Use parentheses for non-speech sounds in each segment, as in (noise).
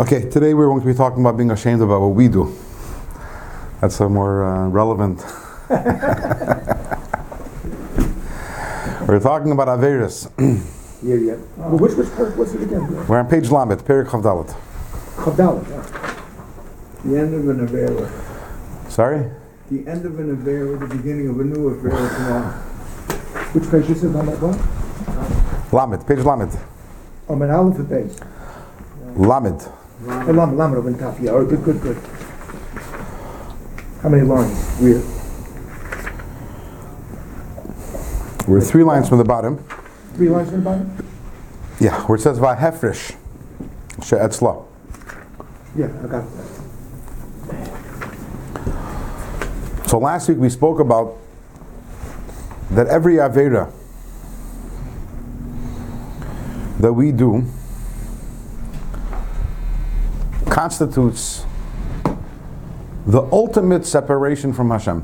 Okay, today we're going to be talking about being ashamed about what we do. That's a more uh, relevant. (laughs) we're talking about Averis. Yeah, yeah. Well, which, which part was it again? We're on page Lamed, Perik Chavdalit. Chavdalit, yeah. The end of an Avera. Sorry? The end of an Avera, the beginning of a new Avera. Which page is it on that one? Lamed, page Lamed. Oh, an Aleph base. Lamed. Lam, Lam, Rabin Taf, yeah, oh, good, good, good. How many lines? We're, We're three lines from the bottom. three lines from the bottom? Yeah, where it says Vahefresh. She'etzla. Yeah, I got that. So last week we spoke about that every Avera that we do constitutes the ultimate separation from Hashem.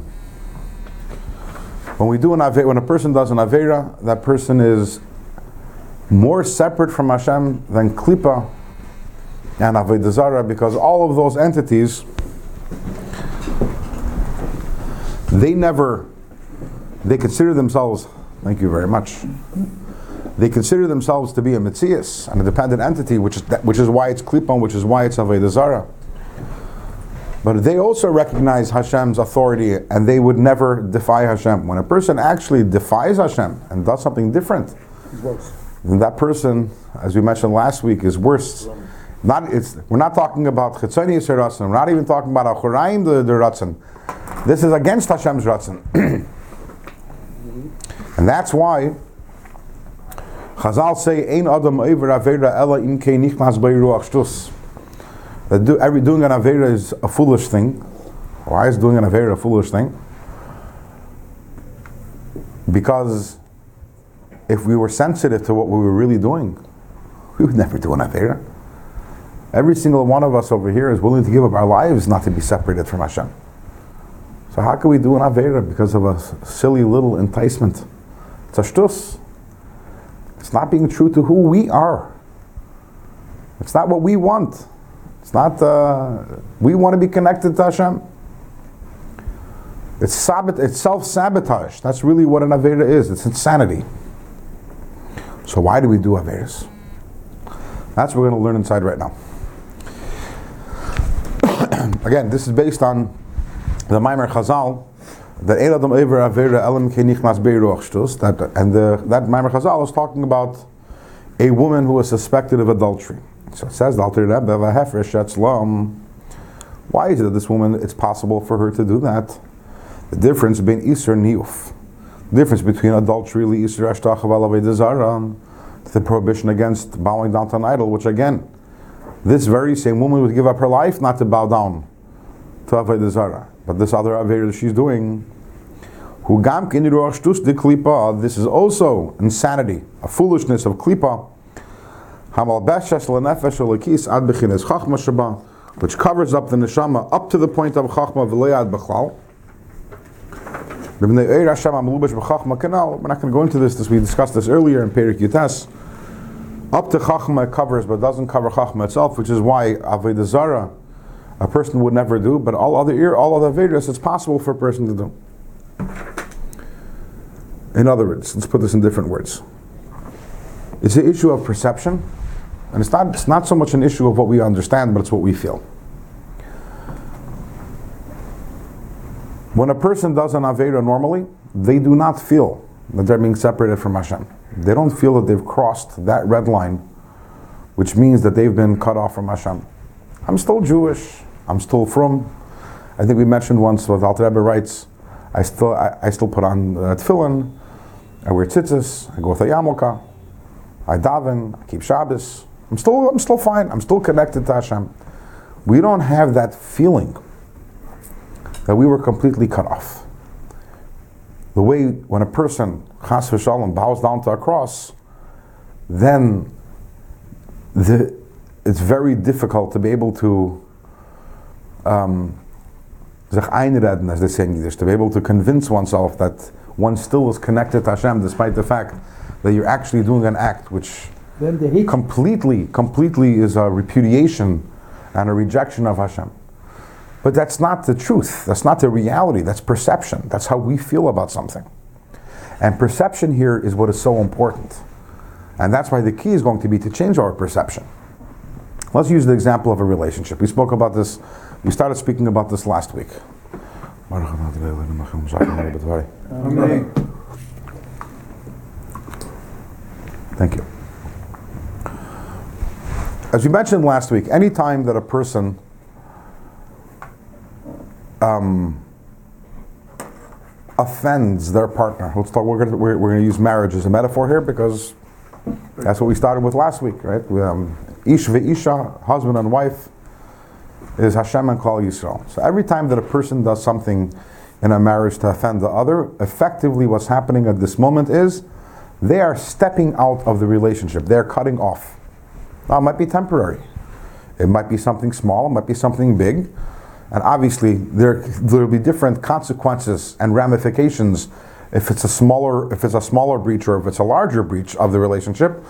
When we do an Avera, when a person does an Avera, that person is more separate from Hashem than Klippa and Avodah Zarah because all of those entities they never they consider themselves thank you very much they consider themselves to be a mitzias and a dependent entity which is which is why it's klipon which is why it's avodah zarah. But they also recognize Hashem's authority and they would never defy Hashem. When a person actually defies Hashem and does something different then that person as we mentioned last week is worse. Not it's we're not talking about chitzoni yisratzen we're not even talking about achorayim the, the this is against Hashem's ratzon. (clears throat) And that's why Chazal say ein adam over avera ela im kei nichnas bei ruach shtus. That do, every doing an avera is a foolish thing. Why is doing an avera a foolish thing? Because if we were sensitive to what we were really doing (laughs) we would never do an avera. Every single one of us over here is willing to give up our lives not to be separated from Hashem. So how can we do an avera because of a silly little enticement? It's a shtus it's not being true to who we are. It's not what we want. It's not, uh, we want to be connected to Hashem. It's, sabot- it's self sabotage. That's really what an Avera is. It's insanity. So, why do we do Averas? That's what we're going to learn inside right now. (clears throat) Again, this is based on the Maimer Chazal, that Ein Adam Ever Avera Elam Ke Nichnas Beiruach Shtus, that and the, that Maimer Chazal is talking about a woman who was suspected of adultery. So it says. Why is it that this woman? It's possible for her to do that. The difference between Isser and Niyuf, the difference between adultery, Isser Ashtachav the prohibition against bowing down to an idol, which again, this very same woman would give up her life not to bow down to Avodah Zarah. But this other Avera that she's doing, who gam kin ruach shtus de klipa, this is also insanity, a foolishness of klipa. Hamal beshes lenefesh lekis ad bechines chachma shaba, which covers up the neshama up to the point of chachma v'lead bechlal. We're not going to go into this, this we discussed this earlier in Perik Yutas. Up to Chachma covers, but doesn't cover Chachma itself, which is why Avodah Zarah a person would never do, but all other all other Vedas, it's possible for a person to do. In other words, let's put this in different words. It's an issue of perception, and it's not, it's not so much an issue of what we understand, but it's what we feel. When a person does an Aveda normally, they do not feel that they're being separated from Hashem. They don't feel that they've crossed that red line, which means that they've been cut off from Hashem. I'm still Jewish. I'm still from. I think we mentioned once what Alter Rebbe writes. I still I, I still put on uh, tefillin. I wear tzitzis. I go with a yarmulke. I daven. I keep Shabbos. I'm still I'm still fine. I'm still connected to Hashem. We don't have that feeling that we were completely cut off. The way when a person chas v'shalom bows down to a cross, then the it's very difficult to be able to um, einreden, as they say in Yiddish, to be able to convince oneself that one still is connected to Hashem despite the fact that you're actually doing an act which completely, completely is a repudiation and a rejection of Hashem. But that's not the truth. That's not the reality. That's perception. That's how we feel about something. And perception here is what is so important. And that's why the key is going to be to change our perception. Let's use the example of a relationship. We spoke about this, we started speaking about this last week. Amen. Thank you. As we mentioned last week, any time that a person um, offends their partner, let's talk. We're going to we're, we're to use marriage as a metaphor here because that's what we started with last week, right? We, um, Ish ve'isha, husband and wife, is Hashem and Klal Yisrael. So every time that a person does something in a marriage to offend the other, effectively what's happening at this moment is they are stepping out of the relationship. They're cutting off. Now, it might be temporary. It might be something small, it might be something big. And obviously, there will be different consequences and ramifications if it's a smaller if it's a smaller breach or if it's a larger breach of the relationship.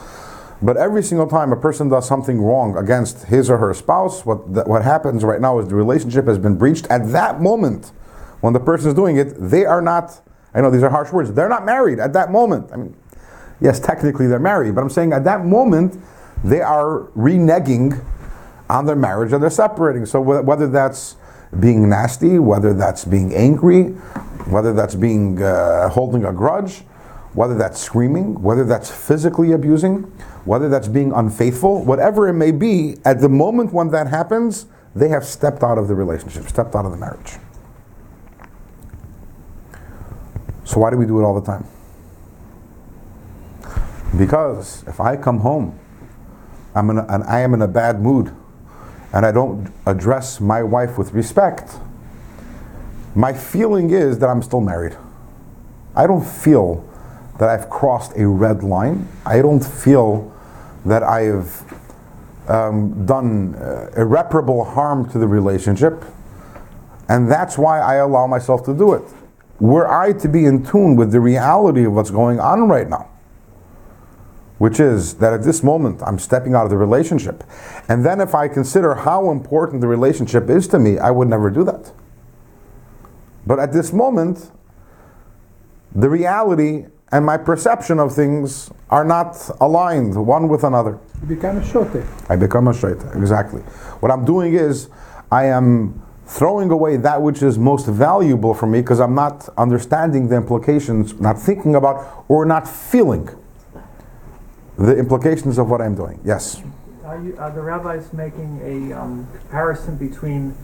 But every single time a person does something wrong against his or her spouse, what what happens right now is the relationship has been breached. At that moment, when the person is doing it, they are not. I know these are harsh words. They're not married at that moment. I mean, yes, technically they're married, but I'm saying at that moment they are reneging on their marriage and they're separating. So wh- whether that's being nasty, whether that's being angry, whether that's being uh, holding a grudge, whether that's screaming, whether that's physically abusing, whether that's being unfaithful, whatever it may be, at the moment when that happens, they have stepped out of the relationship, stepped out of the marriage. So why do we do it all the time? Because if I come home I'm in a, and I am in a bad mood and I don't address my wife with respect, my feeling is that I'm still married. I don't feel that I've crossed a red line. I don't feel that I have um, done uh, irreparable harm to the relationship. And that's why I allow myself to do it. Were I to be in tune with the reality of what's going on right now, which is that at this moment I'm stepping out of the relationship. And then if I consider how important the relationship is to me, I would never do that. But at this moment, the reality and my perception of things are not aligned one with another. You become a shote. I become a shaita. Exactly. What I'm doing is I am throwing away that which is most valuable for me because I'm not understanding the implications, not thinking about, or not feeling the implications of what I'm doing. Yes. Are, you, are the rabbis making a um, comparison between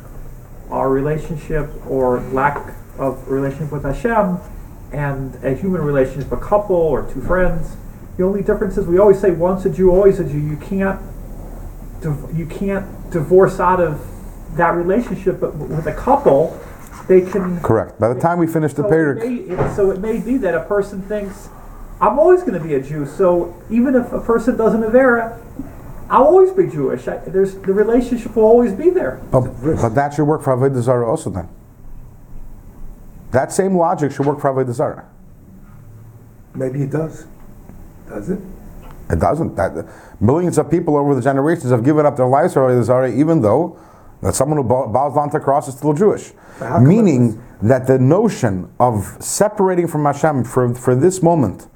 our relationship or lack of relationship with Hashem and a human relationship, a couple or two friends? The only difference is we always say once a Jew, always a Jew. You can't, div- you can't divorce out of that relationship. But w- with a couple, they can. Correct. By the time we finish the So it, Perek, may, it, so it may be that a person thinks, I'm always going to be a Jew. So even if a person does an Avera, I'll always be Jewish. I, there's the relationship will always be there. but, but that should work for Avodah also then. That same logic should work for Avodah Zarah. Maybe it does. Does it? It doesn't. That millions of people over the generations have given up their lives for Avodah Zarah, even though that someone who bows down to the cross is still Jewish. But how come Meaning that the notion of separating from Hashem for, for this moment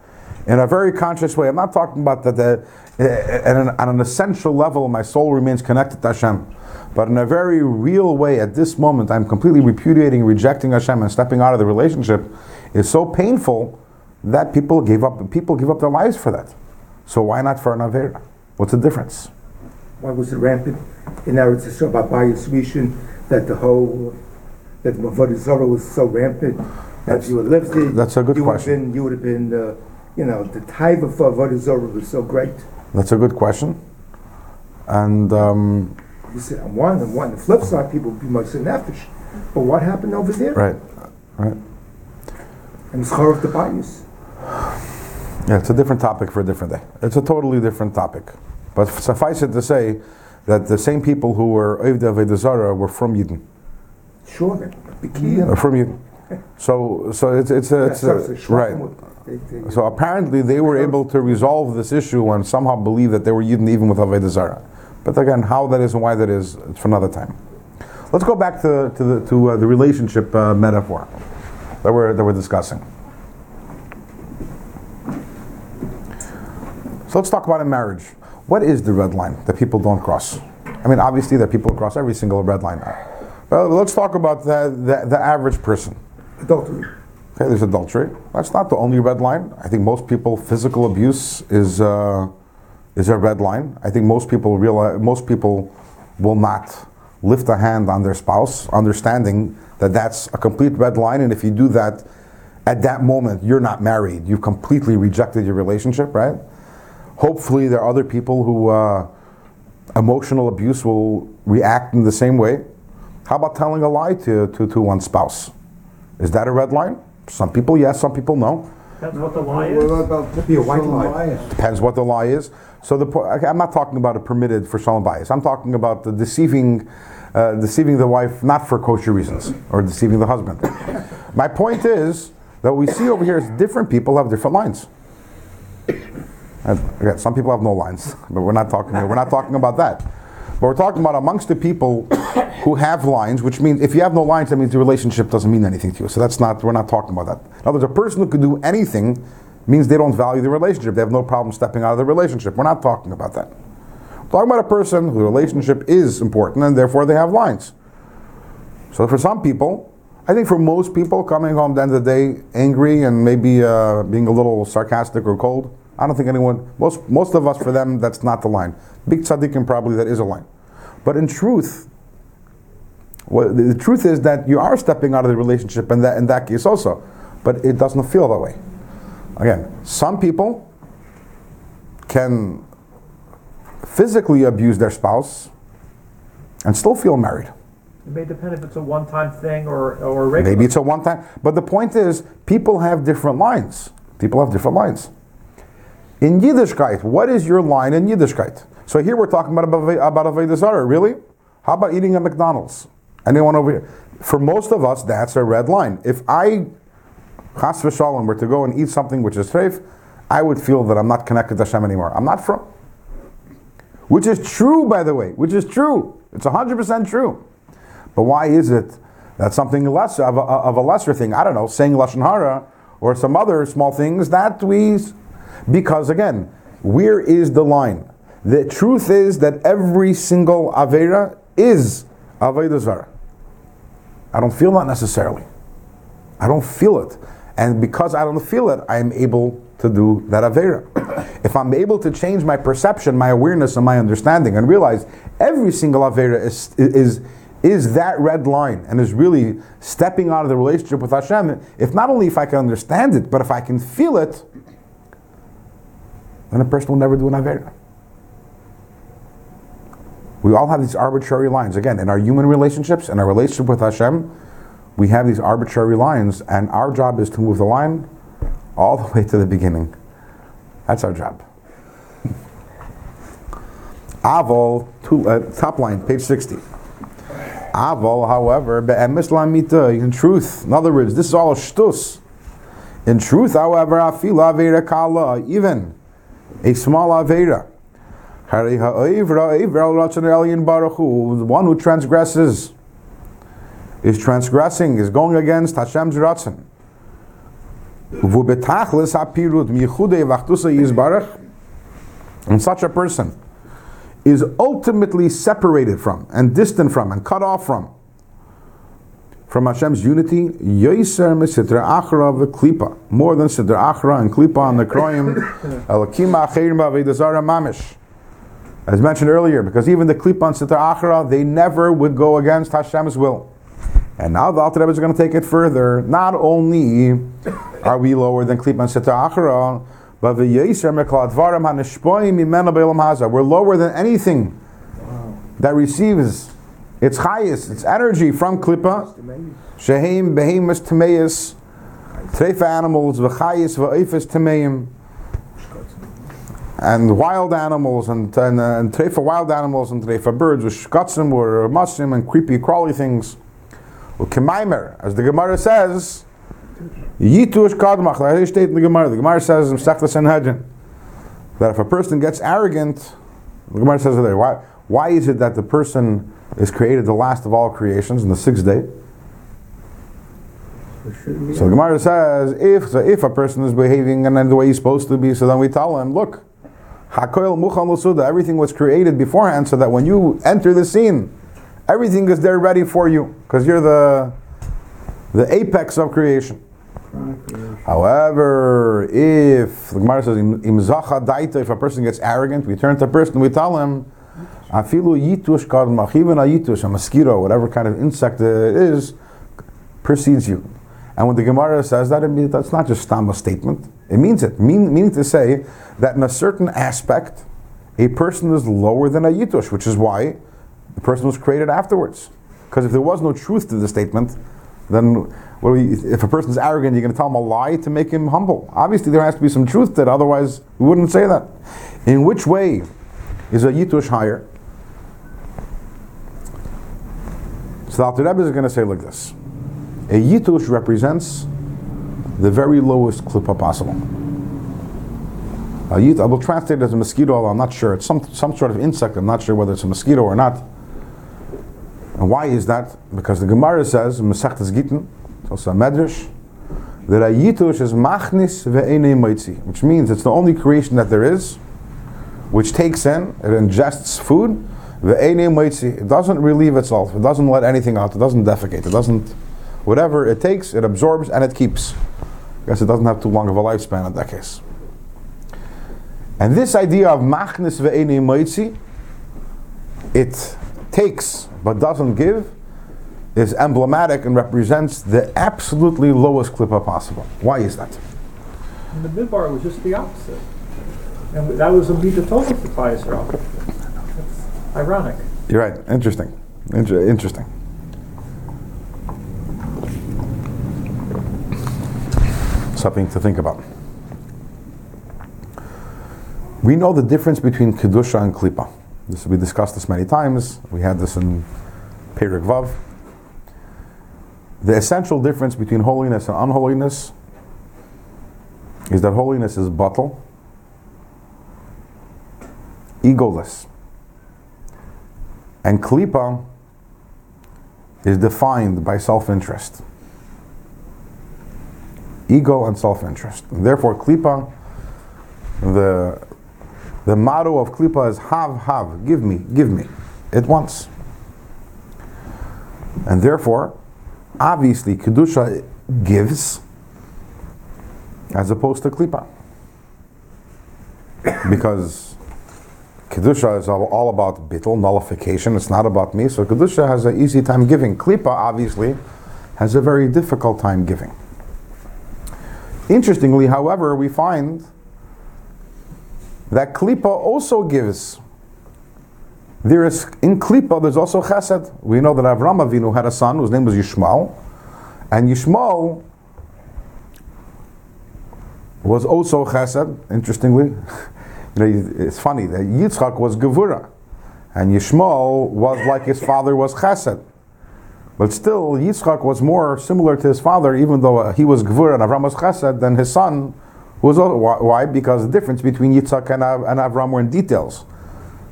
in a very conscious way. I'm not talking about that the, uh, at an, on an essential level, my soul remains connected to Hashem. But in a very real way, at this moment, I'm completely repudiating, rejecting Hashem, and stepping out of the relationship. Is so painful that people give up. People give up their lives for that. So why not for an avera? What's the difference? Why was it rampant in Eretz Yisrael by Bias Rishon that the whole that the Avodah Zarah was so rampant that if you had lived it, that's a good you question. Would have been, you would have been, uh, you know, the taiva for Avodah Zarah was so great. That's a good question. And um, You said on one, on one, the flip side, people would be much nefesh. But what happened over there? right, right. And it's of the bias. Yeah, it's a different topic for a different day. It's a totally different topic. But suffice it to say that the same people who were Oivdei Avodah Zarah were from Yidden. Sure, from Yidden. So, so it's it's a, it's so a, it's a right. So apparently they were able to resolve this issue and somehow believe that they were Yidden even with Avodah Zarah. But again, how that is and why that is, it's for another time. Let's go back to, to, the, to uh, the relationship uh, metaphor that we're, that we're discussing. So let's talk about in marriage. What is the red line that people don't cross? I mean, obviously, there are people who cross every single red line. But let's talk about the, the, the average person. Adultery. Okay, there's adultery. That's not the only red line. I think most people, physical abuse is uh, is a red line. I think most people realize most people will not lift a hand on their spouse, understanding that that's a complete red line. And if you do that, at that moment, you're not married. You've completely rejected your relationship, right? Hopefully, there are other people who uh, emotional abuse will react in the same way. How about telling a lie to, to, to one's spouse? Is that a red line? Some people yes, some people no. That's what the lie What is. about Be a white shalom lie. Depends what the lie is. So the okay, I'm not talking about a permitted for shalom bias. I'm talking about the deceiving, uh, deceiving the wife not for kosher reasons or deceiving the husband. My point is that we see over here is different people have different lines. And again, some people have no lines, but we're not talking. We're not talking about that. But we're talking about amongst the people (coughs) who have lines, which means if you have no lines, that means the relationship doesn't mean anything to you. So that's not. We're not talking about that. In other words, a person who can do anything means they don't value the relationship. They have no problem stepping out of the relationship. We're not talking about that. We're talking about a person whose relationship is important and therefore they have lines. So for some people, I think for most people, coming home at the end of the day angry and maybe uh, being a little sarcastic or cold, I don't think anyone, most, most of us, for them, that's not the line. Big tzaddikim probably that is a line. But in truth, well, the, the truth is that you are stepping out of the relationship in that, in that case also, but it doesn't feel that way. Again, some people can physically abuse their spouse and still feel married. It may depend if it's a one-time thing or, or a regular. Maybe it's a one time. But the point is, people have different lines. People have different lines. In Yiddishkeit, what is your line in Yiddishkeit? So here we're talking about about Avodah Zarah. Really? How about eating at McDonald's? Anyone over here? For most of us, that's a red line. If I, Chas v'shalom, were to go and eat something which is treif, I would feel that I'm not connected to Hashem anymore. I'm not from. Which is true, by the way. Which is true. It's 100% true. But why is it that something less of a, of a lesser thing, I don't know, saying lashon hara or some other small things that we, because again, where is the line? The truth is that every single avera is aveda. I don't feel that necessarily. I don't feel it, and because I don't feel it, I am able to do that avera. (coughs) If I'm able to change my perception, my awareness, and my understanding, and realize every single avera is is is that red line and is really stepping out of the relationship with Hashem. If not only if I can understand it, but if I can feel it, then a person will never do an avera. We all have these arbitrary lines. Again, in our human relationships, in our relationship with Hashem, we have these arbitrary lines, and our job is to move the line all the (laughs) way to the beginning. That's our job. Aval, two, uh, top line, page 60. Aval, however, be'emes in truth, in other words, this is all shtus. In truth, however, afil avera kala, even a small avera. One who transgresses is transgressing, is going against Hashem's yizbarach, and such a person is ultimately separated from and distant from and cut off from from Hashem's unity, Yoiser Misitra Achra v'Klipa, more than Sitra Achra and Klipa on the Kroim, (laughs) Elakima Acherim Ba'avedazara Mamish. As mentioned earlier, because even the Klipa and Sitra Achra, they never would go against Hashem's will. And now the Alter Rebbe is going to take it further. Not only are we lower than Klipa and Sitra Achra, but the Yoiser Mekla Dvarim HaNishpoim Mimena Be'elam Haza. We're lower than anything that receives its chayis, its energy from klipa. Sheheim behemoths tameis, treifa animals, v'chayis v'oifes tameim, and wild animals, and and, uh, and treifa wild animals, and trefa birds, which v'shkatzim or masim, and creepy crawly things. Ukemaimer, as the Gemara says, yitu kadmach. That state in the Gemara. The Gemara says in Sechta Sanhedrin that if a person gets arrogant, the Gemara says there, why Why is it that the person is created the last of all creations in the sixth day? There shouldn't be. So the Gemara says, if so if a person is behaving and the way he's supposed to be, so then we tell him, look, Hakoil Muchal Lusuda, everything was created beforehand, so that when you enter the scene, everything is there ready for you, because you're the the apex of creation. However, if the Gemara says im im zacha daita, if a person gets arrogant, we turn to a person, we tell him, afilu yitush kad even a yitush, a mosquito, whatever kind of insect it is, precedes you. And when the Gemara says that, it means that's not just a statement. It means it, mean, meaning to say that in a certain aspect, a person is lower than a yitush, which is why the person was created afterwards. Because if there was no truth to the statement, then we, if a person's arrogant, you're going to tell him a lie to make him humble. Obviously, there has to be some truth to it, otherwise, we wouldn't say that. In which way is a yitush higher? So the Alter Rebbe is going to say like this: A yitush represents the very lowest klippa possible. A yit, I will translate it as a mosquito. Although I'm not sure. It's some some sort of insect. I'm not sure whether it's a mosquito or not. And why is that? Because the Gemara says, Mesechtes Gittin, it's also a medrash, that a yitush is machnis ve'enei moitzi, which means it's the only creation that there is, which takes in, it ingests food. It doesn't relieve itself. It doesn't let anything out. It doesn't defecate. It doesn't, whatever it takes, it absorbs and it keeps. I guess it doesn't have too long of a lifespan in that case. And this idea of machnis ve'enei moitzi, it takes but doesn't give is emblematic and represents the absolutely lowest klippa possible. Why is that? The midbar, was just the opposite. And that was a Mita Torah for. It's ironic. You're right. Interesting. Inter- interesting. Something to think about. We know the difference between kedusha and klipa. This we discussed this many times. We had this in Perik Vav. The essential difference between holiness and unholiness is that holiness is bittul, egoless. And klipa is defined by self-interest. Ego and self-interest. And therefore, klipa, the, the motto of klipa is have, have, give me, give me. It wants. And therefore, obviously, kedusha gives as opposed to klipa. (coughs) Because Kedusha is all, about bittul, nullification. It's not about me. So Kedusha has an easy time giving. Klipa, obviously, has a very difficult time giving. Interestingly, however, we find that Klipa also gives. There is in Klipa, there's also Chesed. We know that Avram Avinu had a son whose name was Yishmael, and Yishmael was also Chesed. Interestingly, (laughs) you know, it's funny that Yitzchak was Gevura, and Yishmael was like his father was Chesed. But still, Yitzchak was more similar to his father, even though he was Gevura and Avram was Chesed, than his son who was. why? Because the difference between Yitzchak and, Av- and Avram were in details.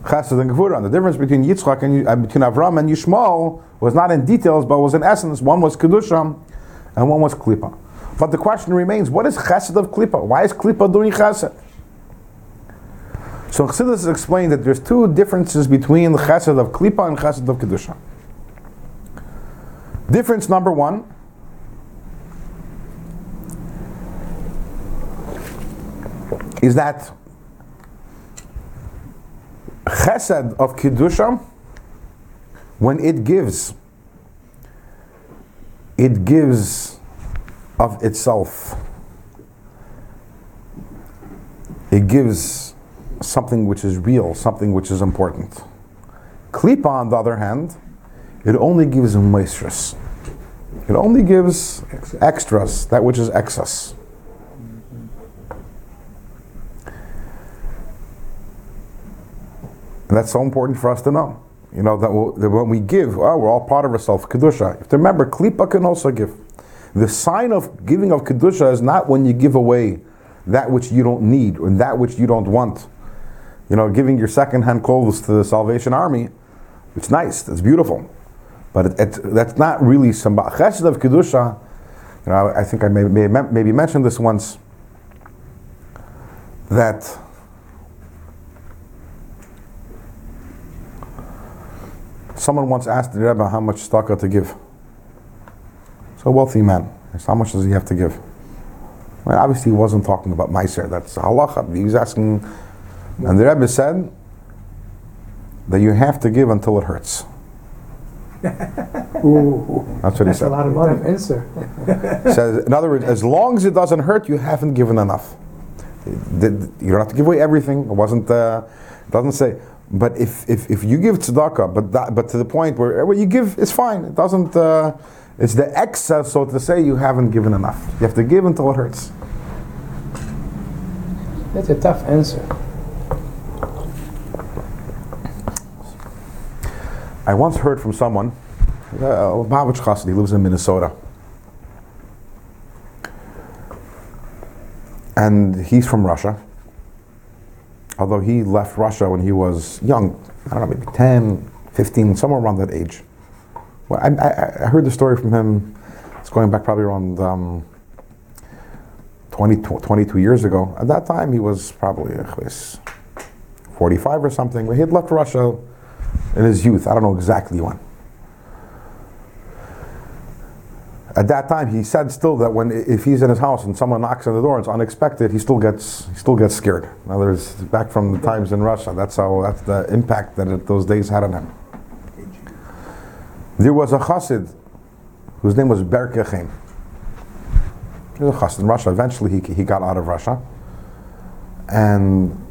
Chesed and Gevura. And the difference between Yitzchak and uh, between Avram and Yishmael was not in details, but was in essence. One was Kedusha, and one was Klipa. But the question remains: What is Chesed of Klipa? Why is Klipa doing Chesed? So Chassidus has explained that there's two differences between the Chesed of Klipa and Chesed of Kedusha. Difference number one is that Chesed of Kedusha, when it gives, it gives of itself. It gives something which is real, something which is important. Klipa, on the other hand, it only gives moistures. It only gives extras, that which is excess. And that's so important for us to know. You know, that, w- that when we give, oh, we're all part of ourselves, Kedusha. You to remember, Klipa can also give. The sign of giving of Kedusha is not when you give away that which you don't need or that which you don't want. You know, giving your second-hand clothes to the Salvation Army, it's nice, it's beautiful, but it, it, that's not really some chesed of kedusha. You know, I, I think I may, may, maybe mentioned this once. That someone once asked the Rebbe how much tzedakah to give. So a wealthy man, how much does he have to give? Well, obviously, he wasn't talking about Meiser. That's halacha. He was asking, and the Rebbe said that you have to give until it hurts. (laughs) Ooh, That's what he that's a said. lot of money. Answer. (laughs) says, in other words, as long as it doesn't hurt, you haven't given enough. You don't have to give away everything. It wasn't. Uh, it doesn't say. But if, if, if you give tzedakah, but that, but to the point where what you give is fine. It doesn't. Uh, it's the excess, so to say, you haven't given enough. You have to give until it hurts. That's a tough answer. I once heard from someone, uh, Chassid, he lives in Minnesota. And he's from Russia. Although he left Russia when he was young, I don't know, maybe 10, 15, somewhere around that age. Well, I, I, I heard the story from him, it's going back probably around um, 20, 22 years ago. At that time, he was probably uh, 45 or something. But he had left Russia in his youth. I don't know exactly when. At that time, he said still that when if he's in his house and someone knocks on the door, and it's unexpected. He still gets he still gets scared. In other words, back from the times in Russia, that's how that's the impact that it, those days had on him. There was a chassid whose name was Berke Chaim. He was a chassid in Russia. Eventually, he, he got out of Russia, and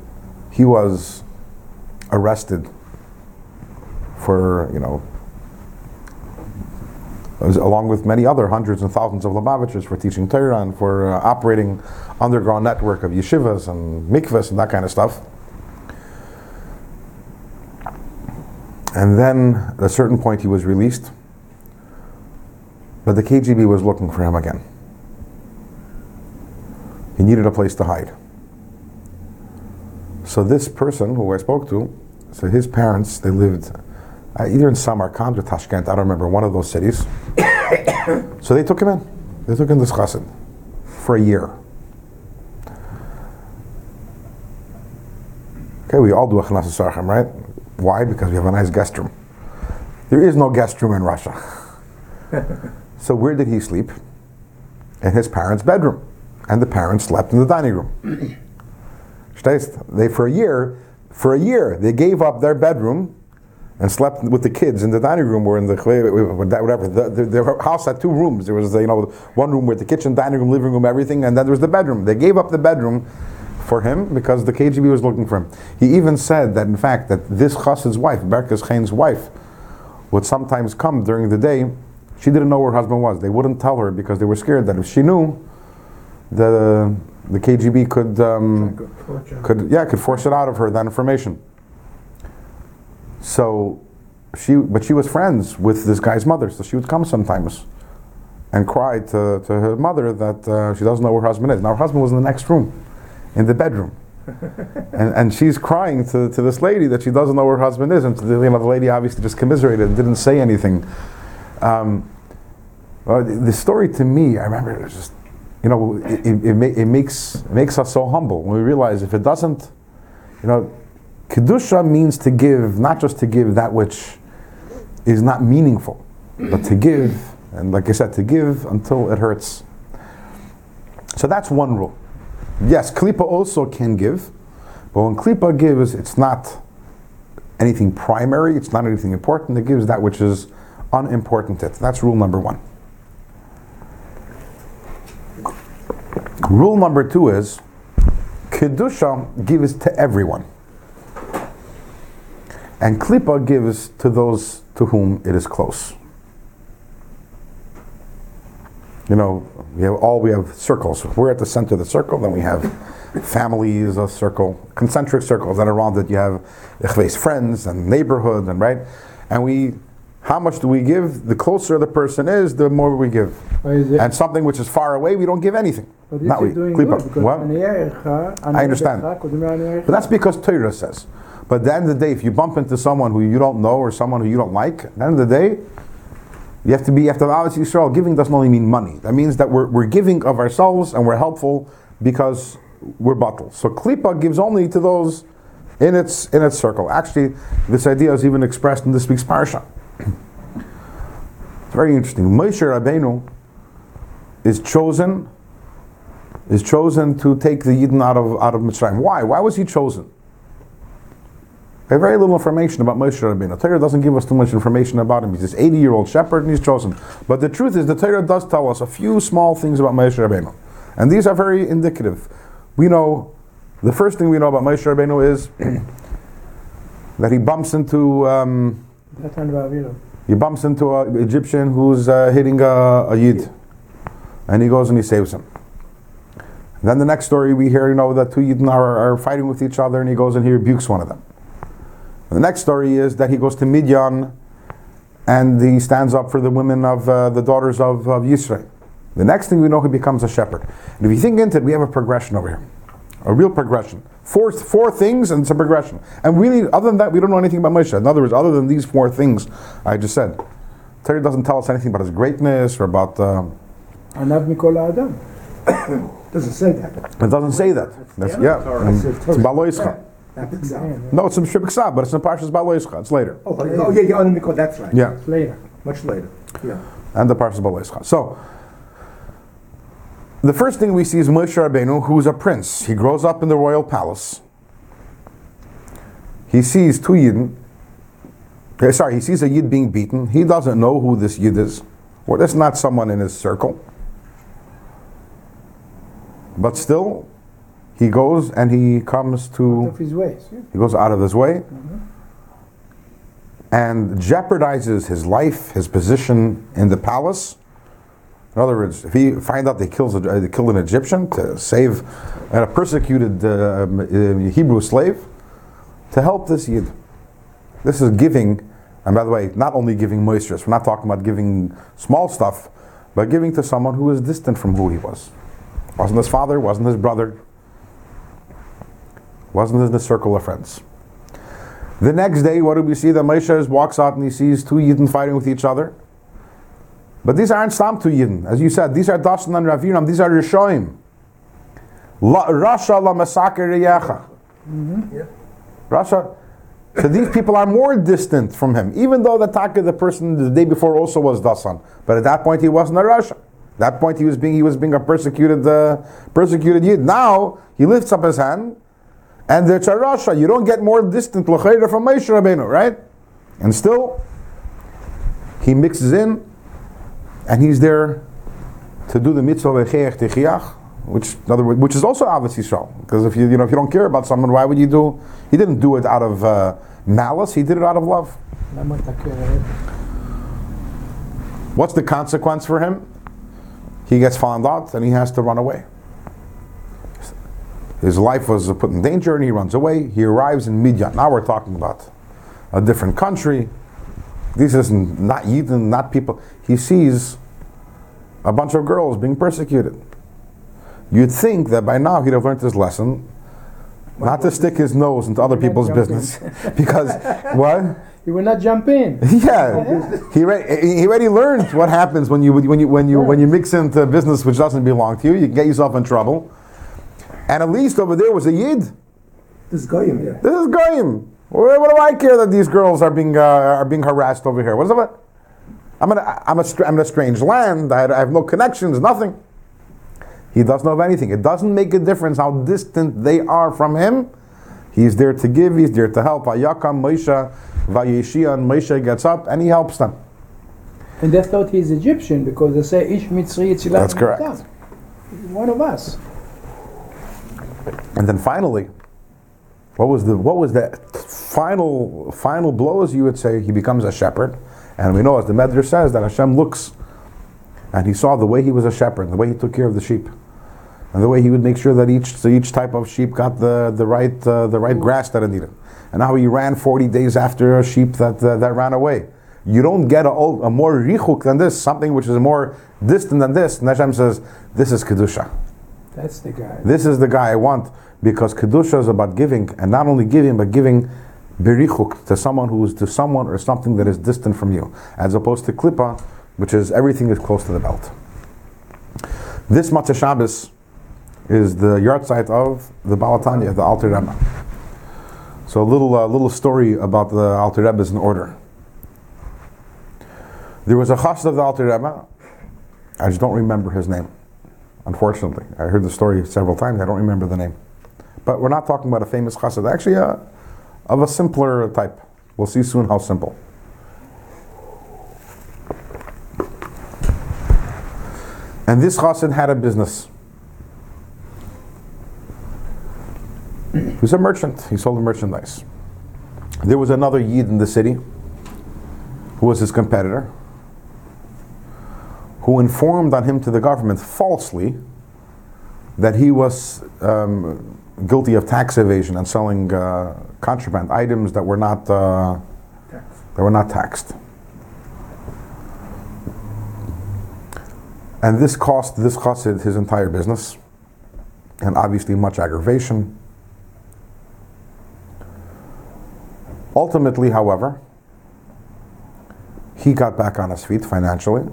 he was arrested for you know along with many other hundreds and thousands of Lubavitchers for teaching Torah and for uh, operating underground network of yeshivas and mikvahs and that kind of stuff. And then at a certain point he was released, but the KGB was looking for him again. He needed a place to hide. So this person who I spoke to, so his parents, they lived uh, either in Samarkand or Tashkent, I don't remember, one of those cities. (coughs) so they took him in. They took him to chassid for a year. Okay, we all do a Sarchim, right? Why? Because we have a nice guest room. There is no guest room in Russia. (laughs) so where did he sleep? In his parents' bedroom. And the parents slept in the dining room. (coughs) They for a year, for a year, they gave up their bedroom and slept with the kids in the dining room or in the whatever. The, the, the house had two rooms. There was you know one room with the kitchen, dining room, living room, everything, and then there was the bedroom. They gave up the bedroom for him because the KGB was looking for him. He even said that in fact that this chassid's wife, Berkes Chaim's wife, would sometimes come during the day. She didn't know where her husband was. They wouldn't tell her because they were scared that if she knew, the the KGB could um, could yeah could force it out of her that information. So she but she was friends with this guy's mother, so she would come sometimes and cry to, to her mother that uh, she doesn't know where her husband is. Now her husband was in the next room, in the bedroom. (laughs) and, and she's crying to, to this lady that she doesn't know where her husband is, and the, you know, the lady obviously just commiserated and didn't say anything. Um, well, the the story to me, I remember it was just, you know, it, it, it, ma- it makes it makes us so humble when we realize if it doesn't, you know, kedusha means to give, not just to give that which is not meaningful, but to give, and like I said, to give until it hurts. So that's one rule. Yes, klipa also can give, but when klipa gives, it's not anything primary, it's not anything important. It gives that which is unimportant. That's rule number one. Rule number two is Kedusha gives to everyone and klipa gives to those to whom it is close. You know, we have all we have circles. We're at the center of the circle, then we have families, a circle, concentric circles that around it. You have friends and neighborhood, and right, and we. How much do we give? The closer the person is, the more we give. And something which is far away, we don't give anything. Not we. Klipa. What? I understand. But that's because Torah says. But at the end of the day, if you bump into someone who you don't know or someone who you don't like, at the end of the day, you have to be, you have to obviously Yisrael. Giving doesn't only mean money. That means that we're, we're giving of ourselves and we're helpful because we're bottled. So Klippa gives only to those in its in its circle. Actually, this idea is even expressed in this week's. It's very interesting. Moshe Rabbeinu is chosen is chosen to take the Yidden out of out of Mitzrayim. Why? Why was he chosen? We have very little information about Moshe Rabbeinu. The Torah doesn't give us too much information about him. He's this 80 year old shepherd and he's chosen. But the truth is, the Torah does tell us a few small things about Moshe Rabbeinu. And these are very indicative. We know, the first thing we know about Moshe Rabbeinu is (clears throat) that he bumps into. Um, he bumps into an Egyptian who's uh, hitting a, a Yid. And he goes and he saves him. Then the next story we hear, you know, that two Yidden are, are fighting with each other and he goes and he rebukes one of them. The next story is that he goes to Midian and he stands up for the women of uh, the daughters of, of Yisrael. The next thing we know, he becomes a shepherd. And if you think into it, we have a progression over here, a real progression. Four, four things, and it's a progression. And really, other than that, we don't know anything about Moshe. In other words, other than these four things I just said, Torah doesn't tell us anything about his greatness or about. Um, Anav Mikol Adam. (coughs) doesn't say that. It doesn't say that. That's, yeah. It's It's Baloischa. Not the Ksav. No, it's in Shibik Sab, but it's in Parshas Balo Yischa. It's later. Oh, oh, yeah, yeah, on the Mikol, that's right. Yeah. Later. Much later. Yeah. and the Parshas Balo Yischa. So, the first thing we see is Moshe Rabbeinu, who's a prince. He grows up in the royal palace. He sees two Yidden. eh, Sorry, he sees a Yid being beaten. He doesn't know who this Yid is. Or that's not someone in his circle. But still, he goes and he comes to of his ways. yeah. he goes out of his way and jeopardizes his life, his position in the palace. In other words, if he find out they kills a, they killed an Egyptian to save a persecuted uh, um, uh, Hebrew slave, to help this Yid. This is giving, and by the way, not only giving moisture. We're not talking about giving small stuff, but giving to someone who is distant from who he was. Wasn't his father, wasn't his brother, wasn't in the circle of friends. The next day, what do we see? That Moshe walks out and he sees two Yidden fighting with each other. But these aren't Stam two Yidden. As you said, these are Dasan and Raviram, these are Rishoim. Rasha la Masaker Reyecha. Rasha. So these people are more distant from him, even though the Taka, the person the day before also was Dasan. But at that point he wasn't a Rasha. At that point he was being he was being a persecuted uh, persecuted Yid. Now he lifts up his hand and the Charasha. You don't get more distant L'chayra from Moshe Rabbeinu, right? And still, he mixes in, and he's there to do the mitzvah of Echeach Techiach, which, in other words, which is also Avos Yisrael. Because if you, you know, if you don't care about someone, why would you do? He didn't do it out of uh, malice. He did it out of love. What's the consequence for him? He gets found out, and he has to run away. His life was put in danger, and he runs away. He arrives in Midian. Now we're talking about a different country. This is not Yidden, not people. He sees a bunch of girls being persecuted. You'd think that by now he'd have learned his lesson, not to stick his nose into other people's business, (laughs) because what? (laughs) He will not jump in. (laughs) Yeah, he already, he already learned what happens when you when you when you when you mix into business which doesn't belong to you. You get yourself in trouble. And at least over there was a yid. This Goyim, yeah. This is Goyim. What, do I care that these girls are being uh, are being harassed over here? What is it? I'm in a, I'm a, I'm in a strange land. I, I have no connections. Nothing. He doesn't know of anything. It doesn't make a difference how distant they are from him. He's there to give. He's there to help. Ayakam Moshe and Moshe gets up and he helps them. And they thought he's Egyptian because they say Ish Mitzri That's correct. One of us. And then finally, what was the what was the final final blow, as you would say? He becomes a shepherd, and we know, as the Medrash says, that Hashem looks, and he saw the way he was a shepherd, the way he took care of the sheep, and the way he would make sure that each so each type of sheep got the the right uh, the right grass that it needed, and how he ran forty days after a sheep that uh, that ran away. You don't get a, a more richuk than this, something which is more distant than this. And Hashem says, "This is kedusha." That's the guy. This is the guy I want because kedusha is about giving, and not only giving, but giving berichuk to someone who is to someone or something that is distant from you, as opposed to klippa, which is everything is close to the belt. This Motzei Shabbos is the yahrzeit of the Baal HaTanya, the Alter Rebbe. So a little uh, little story about the Alter Rebbe is in order. There was a chassid of the Alter Rebbe. I just don't remember his name. Unfortunately, I heard the story several times. I don't remember the name. But we're not talking about a famous chassid. Actually, uh, of a simpler type. We'll see soon how simple. And this chassid had a business. He was a merchant. He sold merchandise. There was another yid in the city who was his competitor, who informed on him to the government falsely that he was um, guilty of tax evasion and selling uh, contraband items that were not uh, that were not taxed. And this cost this costed his entire business, and obviously much aggravation. Ultimately, however, he got back on his feet financially,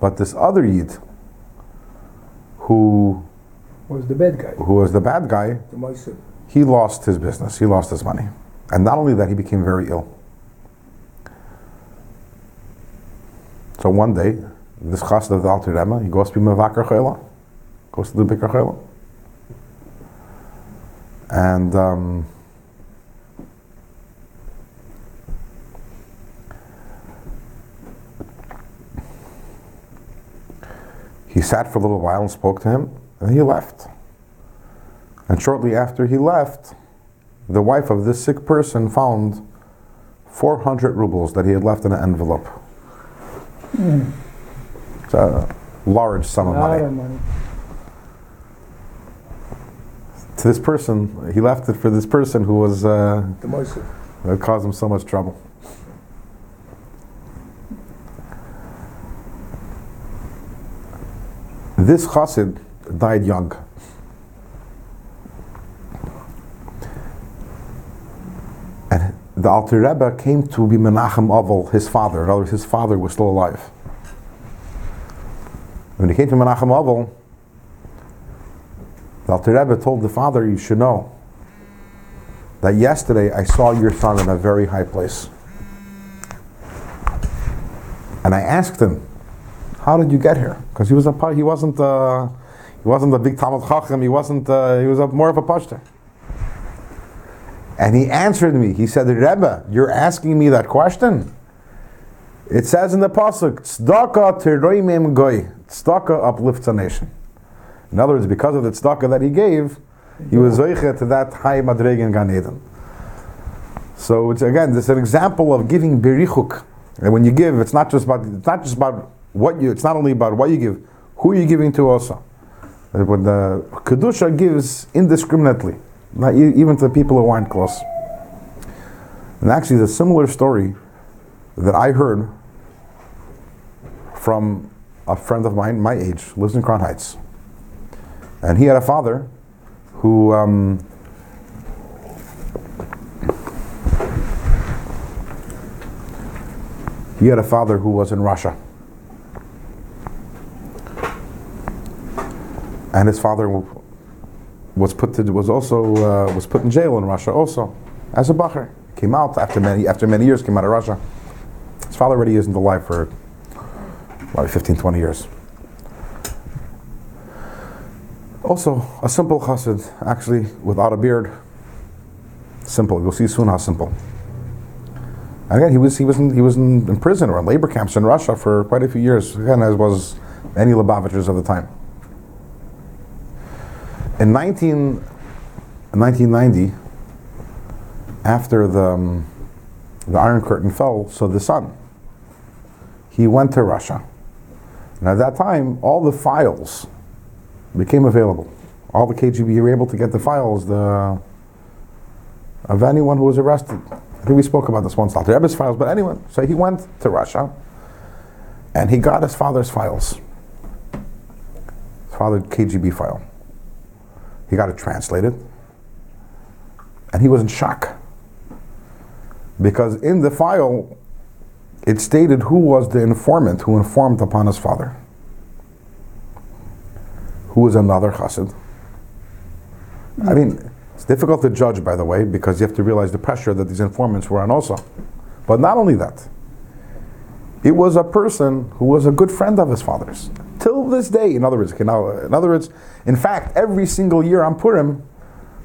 but this other Yid, who Was the bad guy. who was the bad guy, The he lost his business, he lost his money. And not only that, he became very ill. So one day, this chassid of the Alter Rebbe, he goes to be Mevakar Chayla, goes to the Bikar Chayla. And um, he sat for a little while and spoke to him, and he left. And shortly after he left, the wife of this sick person found 400 rubles that he had left in an envelope. It's a large sum of A lot money. of money. To this person, he left it for this person who was uh, The Moisef. that caused him so much trouble. This chassid died young. And the Alter Rebbe came to be Menachem Aval, his father. In other words, his father was still alive. When he came to Menachem Aval, the Alter Rebbe told the father, You should know that yesterday I saw your son in a very high place. And I asked him, "How did you get here?" Because he was a he wasn't uh, he wasn't a big Talmud Chacham. He wasn't uh, he was a, more of a pashter. And he answered me. He said, "Rebbe, you're asking me that question." It says in the pasuk, "Tzedakah teroimim goy." Tzedakah uplifts a nation. In other words, because of the tzedakah that he gave, he was zoiche to that high madreg in Gan Eden. So it's again, this is an example of giving berichuk. And when you give, it's not just about it's not just about what you. It's not only about what you give, who are you're giving to also. When the kedusha gives indiscriminately, not even to the people who aren't close. And actually, there's a similar story that I heard from a friend of mine, my age, lives in Crown Heights, and he had a father who. Um, He had a father who was in Russia. And his father was put to, was also uh, was put in jail in Russia also as a bacher. Came out after many after many years came out of Russia. His father already isn't alive for probably 15, 20 years. Also, a simple chassid, actually, without a beard. Simple. You'll see soon how simple. And again, he was he was in, he was in, in prison or in labor camps in Russia for quite a few years. Again, as was many Lubavitchers of the time. In 19, 1990, after the um, the Iron Curtain fell, so the son, he went to Russia, and at that time, all the files became available. All the KGB were able to get the files the of anyone who was arrested. I think we spoke about this once, not the Rebbe's files, but anyone. So he went to Russia and he got his father's files. His father's KGB file. He got it translated. And he was in shock. Because in the file, it stated who was the informant who informed upon his father. Who was another chassid. I mean, it's difficult to judge, by the way, because you have to realize the pressure that these informants were on also. But not only that, it was a person who was a good friend of his father's. Till this day, in other words, okay, now, in other words, in fact, every single year on Purim,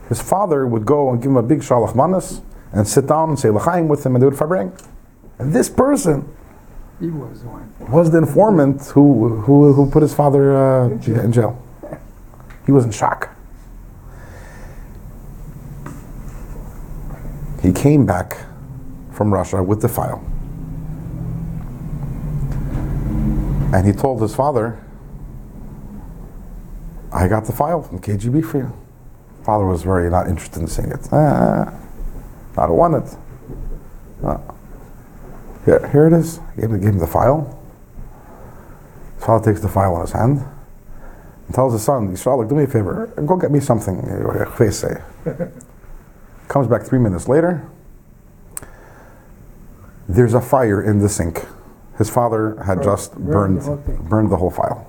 his father would go and give him a big shalach manas and sit down and say l'chaim with him and they would farbring. And this person He was one. was the informant who, who, who put his father uh, in jail. He was in shock. He came back from Russia with the file. And he told his father, I got the file from KGB for you. Father was very not interested in seeing it. Ah, I don't want it. Ah. Here, here it is. Gave him, gave him the file. His father takes the file in his hand and tells his son, Yisrael, do me a favor, go get me something. (laughs) Comes back three minutes later. There's a fire in the sink. His father had just burned burned the burned the whole file.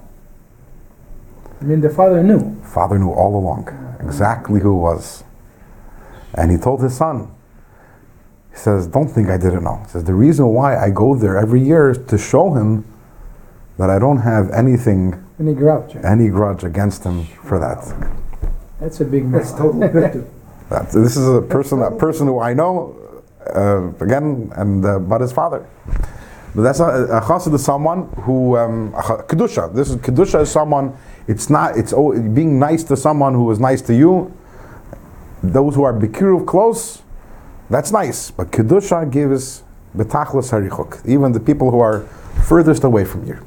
I mean, the father knew. Father knew all along exactly who it was. And he told his son, he says, Don't think I didn't know. He says, The reason why I go there every year is to show him that I don't have anything, Any grouch. any grudge against him for that. That's a big That's mistake. total victim. (laughs) that this is a person, a person who I know, uh, again, and uh, but his father. But that's a, a chassid is someone who um, a kedusha. This is kedusha is someone. It's not. It's being nice to someone who is nice to you. Those who are bikiruv close, that's nice. But kedusha gives betachlis harichuk. Even the people who are furthest away from you.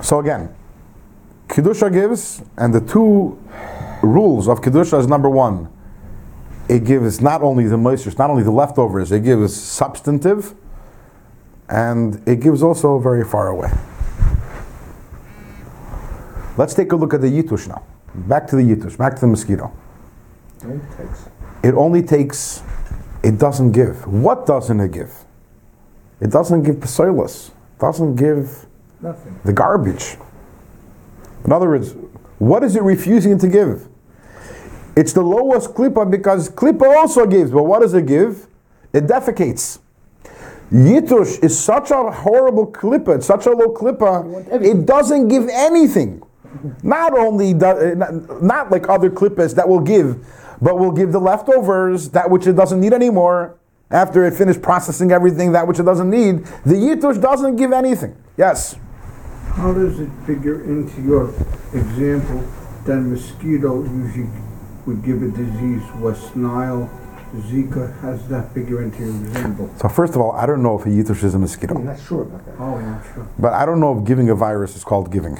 So again, kedusha gives, and the two rules of kedusha is number one. It gives not only the moistures, not only the leftovers. It gives substantive, and it gives also very far away. Let's take a look at the yitush now. Back to the yitush, back to the mosquito. Don't text. It only takes, it doesn't give. What doesn't it give? It doesn't give psoilus. Doesn't give Nothing. the garbage. In other words, what is it refusing to give? It's the lowest klippa because klippa also gives, but what does it give? It defecates. Yitush is such a horrible klippa, it's such a low klippa, it doesn't give anything. Not only, do, uh, not, not like other klippas that will give, but will give the leftovers, that which it doesn't need anymore, after it finished processing everything, that which it doesn't need. The yitush doesn't give anything. Yes. How does it figure into your example that mosquito usually would give a disease, West Nile, Zika? How does that figure into your example? So first of all, I don't know if a yitush is a mosquito, I'm not sure about that. Oh, I'm not sure. but I don't know if giving a virus is called giving.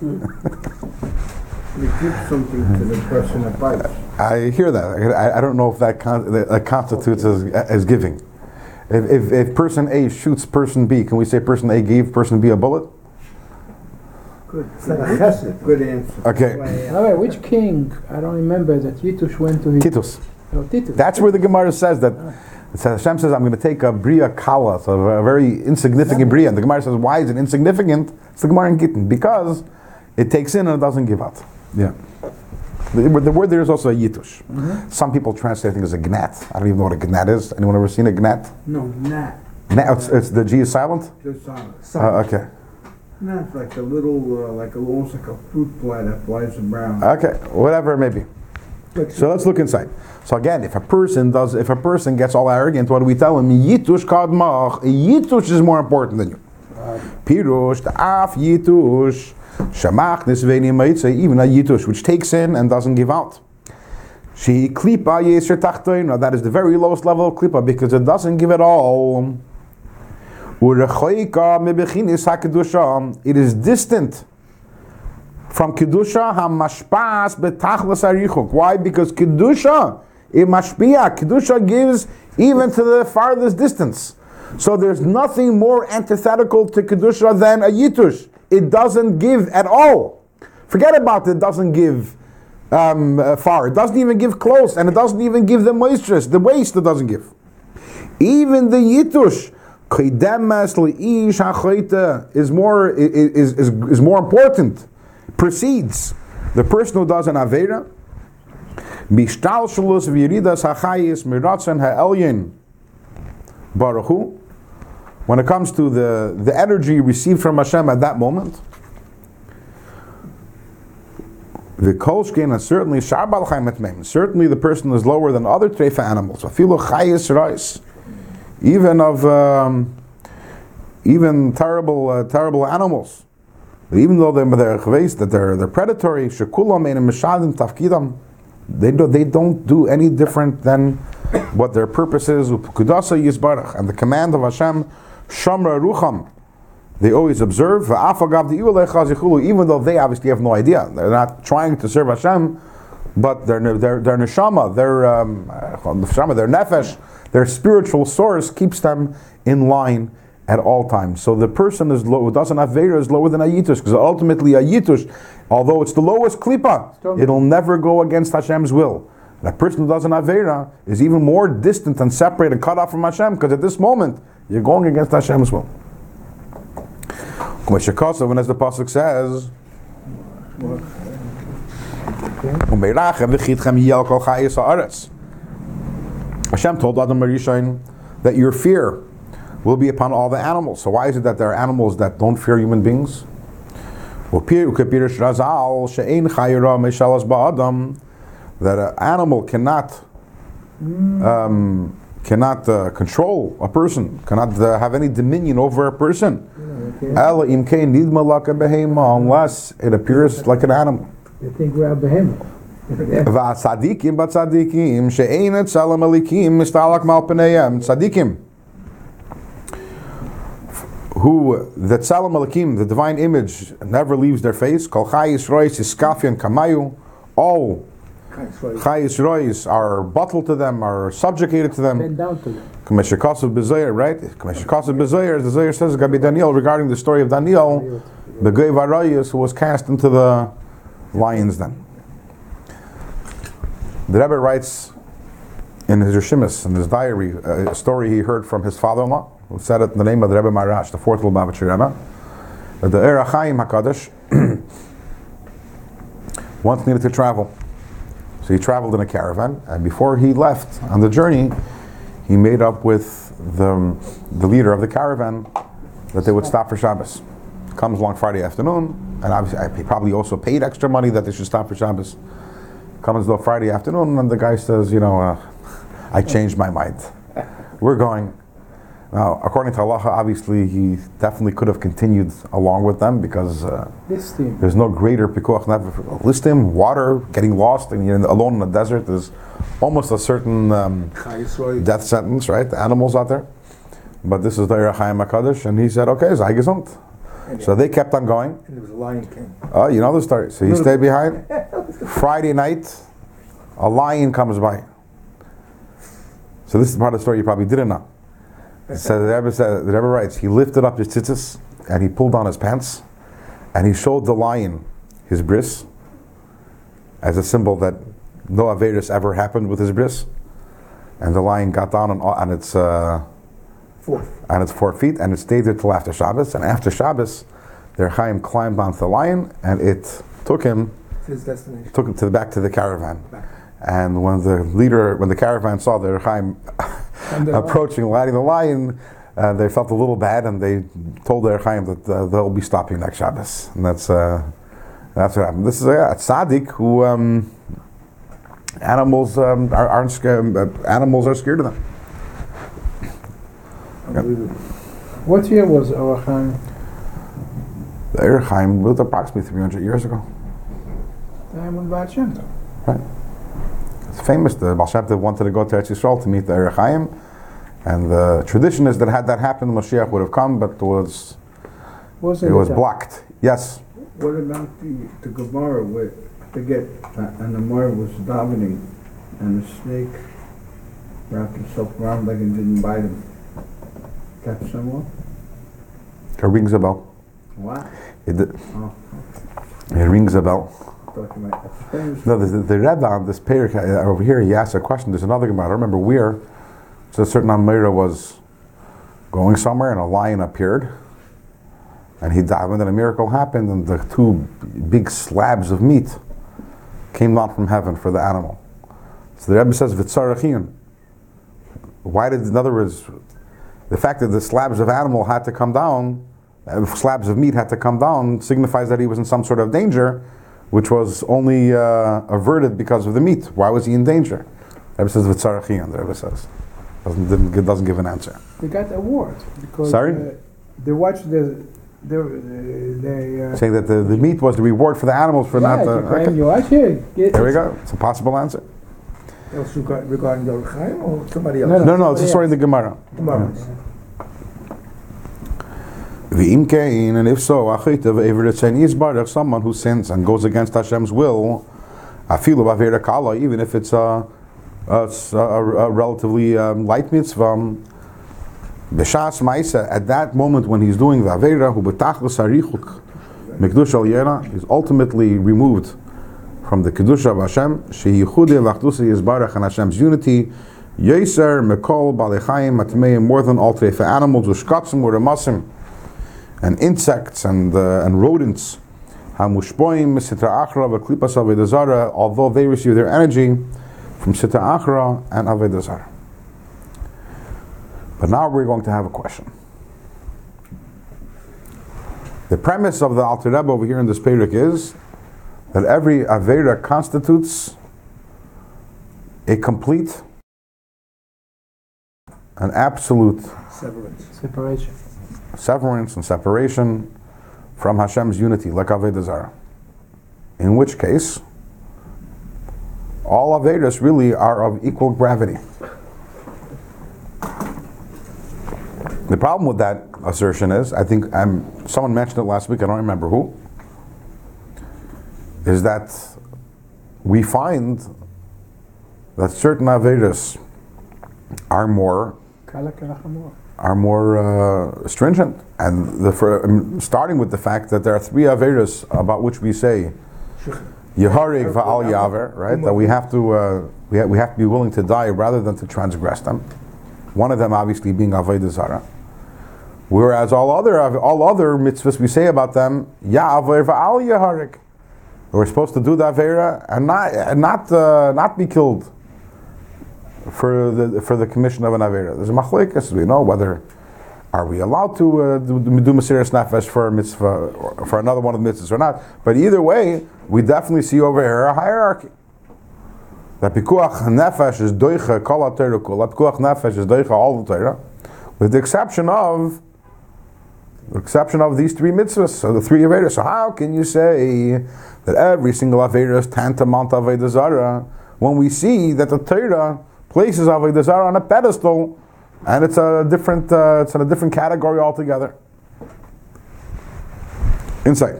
(laughs) You give something to the person that bites. I hear that. I, I don't know if that, con- that, that constitutes as, as giving. If, if, if person A shoots person B, can we say person A gave person B a bullet? Good. It's a. Good answer. Okay. By the way, which king? I don't remember that Yitush went to his. Titus. That's where the Gemara says that. Says, Hashem says, I'm going to take a bria kala, so a very insignificant bria. And the Gemara says, why is it insignificant? It's the Gemara in Gittin. Because it takes in and it doesn't give out. Yeah. The, the word there is also a yitush. Some people translate it as a gnat. I don't even know what a gnat is. Anyone ever seen a gnat? No, gnat. Gnat it's, it's the G is silent? Just silent. Uh, okay. Gnat's like a little, uh, like a, almost like a fruit fly that flies around. Okay, whatever it may be. So let's look inside. So again, if a person does, if a person gets all arrogant, what do we tell him? Yitush kadmach. Yitush is more important than you. Pirush, af yitush, shamach nisveni meitzeh, even a yitush which takes in and doesn't give out. She klipa yeser tachtoin. That is the very lowest level of klipa because it doesn't give at all. Urechoika mebechinis hakedusha. It is distant from kedusha hamashpas betachlas arichuk. Why? Because kedusha it mashpia. Kedusha gives even to the farthest distance. So there's nothing more antithetical to kedusha than a yitush. it doesn't give at all. Forget about it, doesn't give um, uh, far. It doesn't even give close, and it doesn't even give the moisture, the waste it doesn't give. Even the yitush, Chaydemes le'ish is more is, is, is more important. Precedes the person who does an avera. Bishtalshalus v'yiridas ha'chayis miratzen ha'elyin baruch Hu. When it comes to the, the energy received from Hashem at that moment, the kolshkin and certainly sharbal chayim Certainly the person is lower than other treifa animals. Afilu chayis reis even of um, even terrible uh, terrible animals. Even though they're they're that they're they're predatory, shekulam and mishadim tafkidam, they do they don't do any different than what their purpose is. Kudasa yisbarach and the command of Hashem, shamra rucham. They always observe. Even though they obviously have no idea, they're not trying to serve Hashem, but their their their neshama, their um, neshama, their nefesh their spiritual source keeps them in line at all times. So the person is low, who doesn't have Veda is lower than Ayitush, because ultimately Ayitush, although it's the lowest klipa, it'll never go against Hashem's will. That person who doesn't have Veda is even more distant and separated and cut off from Hashem, because at this moment, you're going against Hashem's will. When as the Pasuk says, Hashem told Adam Rishon that your fear will be upon all the animals. So why is it that there are animals that don't fear human beings? That an animal cannot um, cannot uh, control a person, cannot uh, have any dominion over a person, unless it appears like an animal. You think we're a behemoth. והצדיקים בצדיקים שאין את צלם הליקים מסתלק מעל פניהם, צדיקים. (laughs) Who the Tzelem Elokim, the divine image, never leaves their face. Kol Chayis Rois Iskafian Kamayu. All Chayis Rois are bottled to them, are subjugated to them. Bend down to them. Kameshikasav Bezoyer, right? Kameshikasav Bezoyer, the Zoyer says, Gabi Daniel, regarding the story of Daniel, the Gay Varayas, who was cast into the lion's den. The Rebbe writes in his Rishimis, in his diary, a story he heard from his father-in-law, who said it in the name of the Rebbe Maharash, the fourth Lubavitcher Rebbe, that the Er HaChaim HaKadosh (clears throat) once needed to travel. So he traveled in a caravan, and before he left on the journey, he made up with the, the leader of the caravan that they would stop for Shabbos. Comes along Friday afternoon, and obviously he probably also paid extra money that they should stop for Shabbos comes the Friday afternoon, and the guy says, you know, uh, I changed my mind. We're going. Now, according to Allah, obviously, he definitely could have continued along with them because uh, there's no greater pikuach listim, water, getting lost, and you're alone in the desert. There's almost a certain um, death sentence, right? The animals out there. But this is the Ohr HaChaim HaKadosh, and he said, okay, Zaygesund. So they kept on going. And there was a lion king. Oh, you know the story. So he stayed behind. (laughs) Friday night, a lion comes by. So this is part of the story you probably didn't know. So the Rebbe, said, the Rebbe writes, he lifted up his tzitzis and he pulled down his pants and he showed the lion his bris as a symbol that no Averis ever happened with his bris. And the lion got down on, on its uh, Fourth. on its four feet and it stayed there till after Shabbos. And after Shabbos, the Chaim climbed onto the lion and it took him To his destination. took him to the back to the caravan. Back. And when the leader, when the caravan saw the Chaim (laughs) approaching, riding the lion, uh, they felt a little bad, and they told their Chaim that uh, they'll be stopping next Shabbos, and that's uh, that's what happened. This is a tzaddik who um, animals um, are, aren't scared. Uh, animals are scared of them. What year was Ohr HaChaim? The Er Chaim lived approximately 300 years ago. Baal Shem Tov. It's famous. The Baal Shem Tov wanted to go to Eretz Yisrael to meet the Ohr HaChaim, and the tradition is that had that happened, Mashiach would have come, but it was Was it was a- blocked. Yes. What about the, the Gemara where, I forget, uh, and the Gemara was davening, and the snake wrapped himself around like and didn't bite him. That similar? It rings a bell. What? It, Oh, it rings a bell. Might. No, the, the, Rebbe on this parak uh, over here, he asked a question. There's another Gemara. I remember where. So a certain Amora was going somewhere and a lion appeared. And he died, and then a miracle happened, and the two big slabs of meat came down from heaven for the animal. So the Rebbe says, Vitzarachin. Why did, in other words, the fact that the slabs of animal had to come down, uh, slabs of meat had to come down, signifies that he was in some sort of danger, which was only uh, averted because of the meat. Why was he in danger? The Rebbe says, Vitzarachin, the Rebbe says. Doesn't, doesn't give an answer. They got the award because Sorry? uh, they watched the the they. Uh, Saying that the, the meat was the reward for the animals for yeah, not the. you claim okay. you watch here. There we go. It's a possible answer. Regarding, the Chaim or somebody else? No, No, no, it's a story in the Gemara. Tomorrow. V'im kein, and if so, achitav ever tzen yizbarach, someone who sins and goes against Hashem's will, afilu b'avera kala, even if it's a, a, a, a relatively um, light mitzvah, b'shas ma'isa, at that moment when he's doing the avera, hu b'tachlis harichuk, mikdush al yera, is ultimately removed from the kedusha of Hashem, sheyichude lachdusa yizbarach and Hashem's unity, yeser mekol balechayim matmeim, more than all three for animals, ushkatzim or masim and insects and uh, and rodents. Although they receive their energy from sitra achra and avedazara. But now we're going to have a question. The premise of the Alter Rebbe over here in this parak is that every avera constitutes a complete, an absolute separation. Severance and separation from Hashem's unity, like Zarah. In which case, all Avedas really are of equal gravity. The problem with that assertion is, I think um, someone mentioned it last week, I don't remember who, is that we find that certain Avedas are more. Are more uh, stringent, and the, for, um, starting with the fact that there are three averas about which we say Yeharig va'al yaver, right? That we have to uh, we, ha- we have to be willing to die rather than to transgress them. One of them, obviously, being avodah zara. Whereas all other all other mitzvahs we say about them, ya'aver va'al yeharig. We're supposed to do the avera and not and not uh, not be killed for the for the commission of an avera. There's a machlekes. We know whether are we allowed to uh, do, do Mesiris Nefesh for a mitzvah or for another one of the mitzvahs or not. But either way, we definitely see over here a hierarchy. That pikuach nefesh is doicha kol ha-Torah kula. Pikuach nefesh is doicha all the Torah, with the exception of the exception of these three mitzvahs, so the three averas. So how can you say that every single avera is tantamount to avodah zara when we see that the Torah places of avodah zara on a pedestal, and it's a different, uh, it's in a different category altogether. Insight.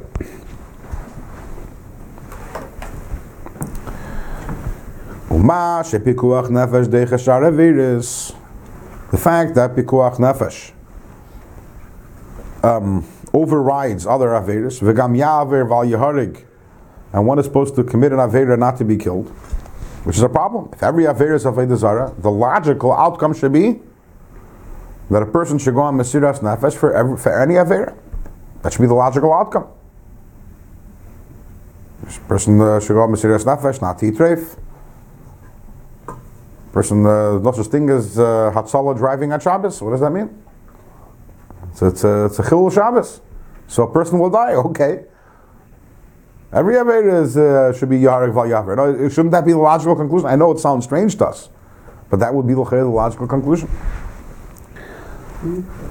The fact that pikuach nefesh um, overrides other averis, and one is supposed to commit an avera not to be killed, which is a problem. If every avera is avodah zara, the logical outcome should be that a person should go on mesiras nefesh for every, for any avera. That should be the logical outcome. This person uh, should go on mesiras nefesh, not to eat treif. Person, uh, no such thing as uh, Hatzalah driving at Shabbos. What does that mean? So it's a, it's a Chilul Shabbos. So a person will die, (laughs) okay. Every Aveda is, uh, should be Yaharek Val Yaver. No, shouldn't that be the logical conclusion? I know it sounds strange to us, but that would be the, logical conclusion.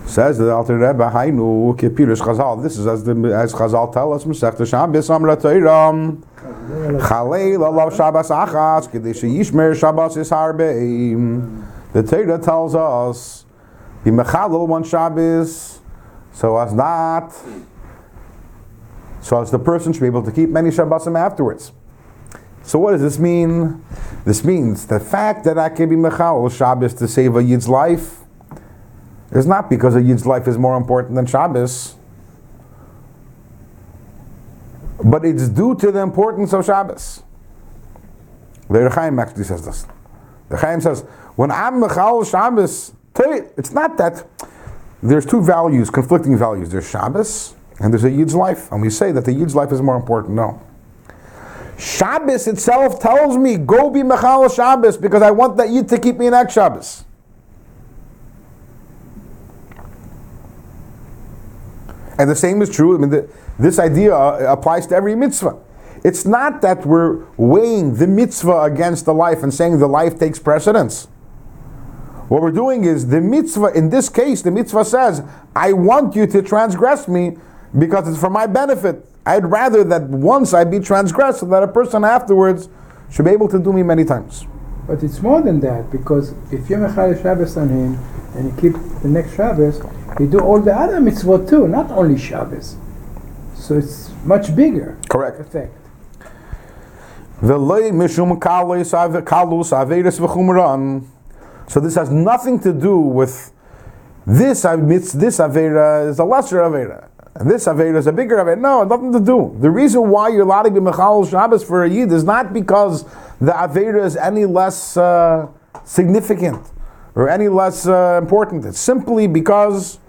Says the Alter Rebbe, Hainu Kipirush Chazal. This is as the as Chazal tell us, Masech Shabbos Amra Teiram. Chalei lalav Shabbos achas kedei sheyishmer Shabbos is. The Torah tells us be mechalel one Shabbos, so as not, so as the person should be able to keep many Shabbosim afterwards. So what does this mean? This means the fact that I can be mechalel Shabbos to save a yid's life is not because a yid's life is more important than Shabbos. but it's due to the importance of Shabbos. The Ohr HaChaim actually says this. The Chaim says, when I'm Mechal Shabbos, it's not that there's two values, conflicting values. There's Shabbos and there's a Yid's life. And we say that the Yid's life is more important. No. Shabbos itself tells me, go be Mechal Shabbos because I want that Yid to keep me in Ek Shabbos. And the same is true. I mean, the, this idea uh, applies to every mitzvah. It's not that we're weighing the mitzvah against the life and saying the life takes precedence. What we're doing is the mitzvah, in this case, the mitzvah says, I want you to transgress me because it's for my benefit. I'd rather that once I be transgressed so that a person afterwards should be able to do me many times. But it's more than that because if you're Mechal Shabbos on him and you keep the next Shabbos, you do all the other mitzvot too, not only Shabbos. So it's much bigger. Correct. Effect. V'lei mishum kalus ave- kalus averis. So this has nothing to do with this. Uh, this this avera is a lesser avera, and this avera is a bigger avera. No, nothing to do. The reason why you're allowed to be mechal Shabbos for a yid is not because the avera is any less uh, significant or any less uh, important. It's simply because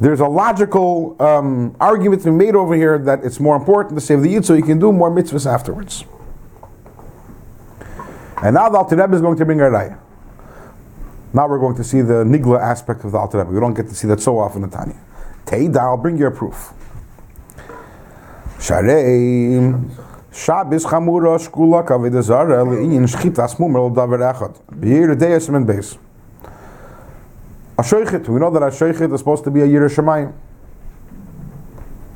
there's a logical um, argument to be made over here that it's more important to save the yid so you can do more mitzvahs afterwards. And now the Alter is going to bring a raya. Now we're going to see the nigla aspect of the Alter Rebbe. We don't get to see that so often in Tanya. Teida, I'll bring you a proof. Sharei Shabbos chamura shkula kaved zara le'inyin shchitas mumer davar echad. Be'ir deyas min beis. A we know that a is supposed to be a yirah shemayim.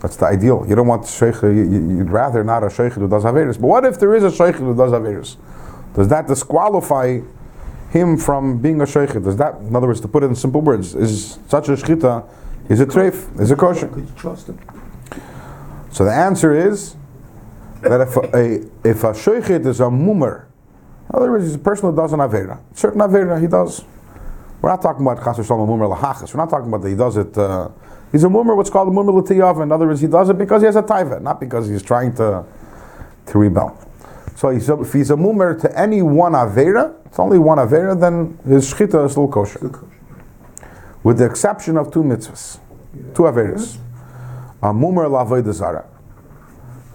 That's the ideal. You don't want you- you'd rather not a sheikh who does averus. But what if there is a sheikh who does averus? Does that disqualify him from being a sheikh? Does that, in other words, to put it in simple words, is such a shchita, is it treif, is it kosher? Could you trust him? So the answer is that if a if a sheikhit is a mummer, in other words, he's a person who does an avera, certain avera he does. We're not talking about chas v'shalom mummer lahachas. We're not talking about that he does it. Uh, he's a mummer, what's called a mummer l'tiyav. In other words, he does it because he has a taiva, not because he's trying to to rebel. So he's a, if he's a mummer to any one avera, it's only one avera, then his shchita is still kosher, with the exception of two mitzvahs, two averas. A mummer l'avodah zara.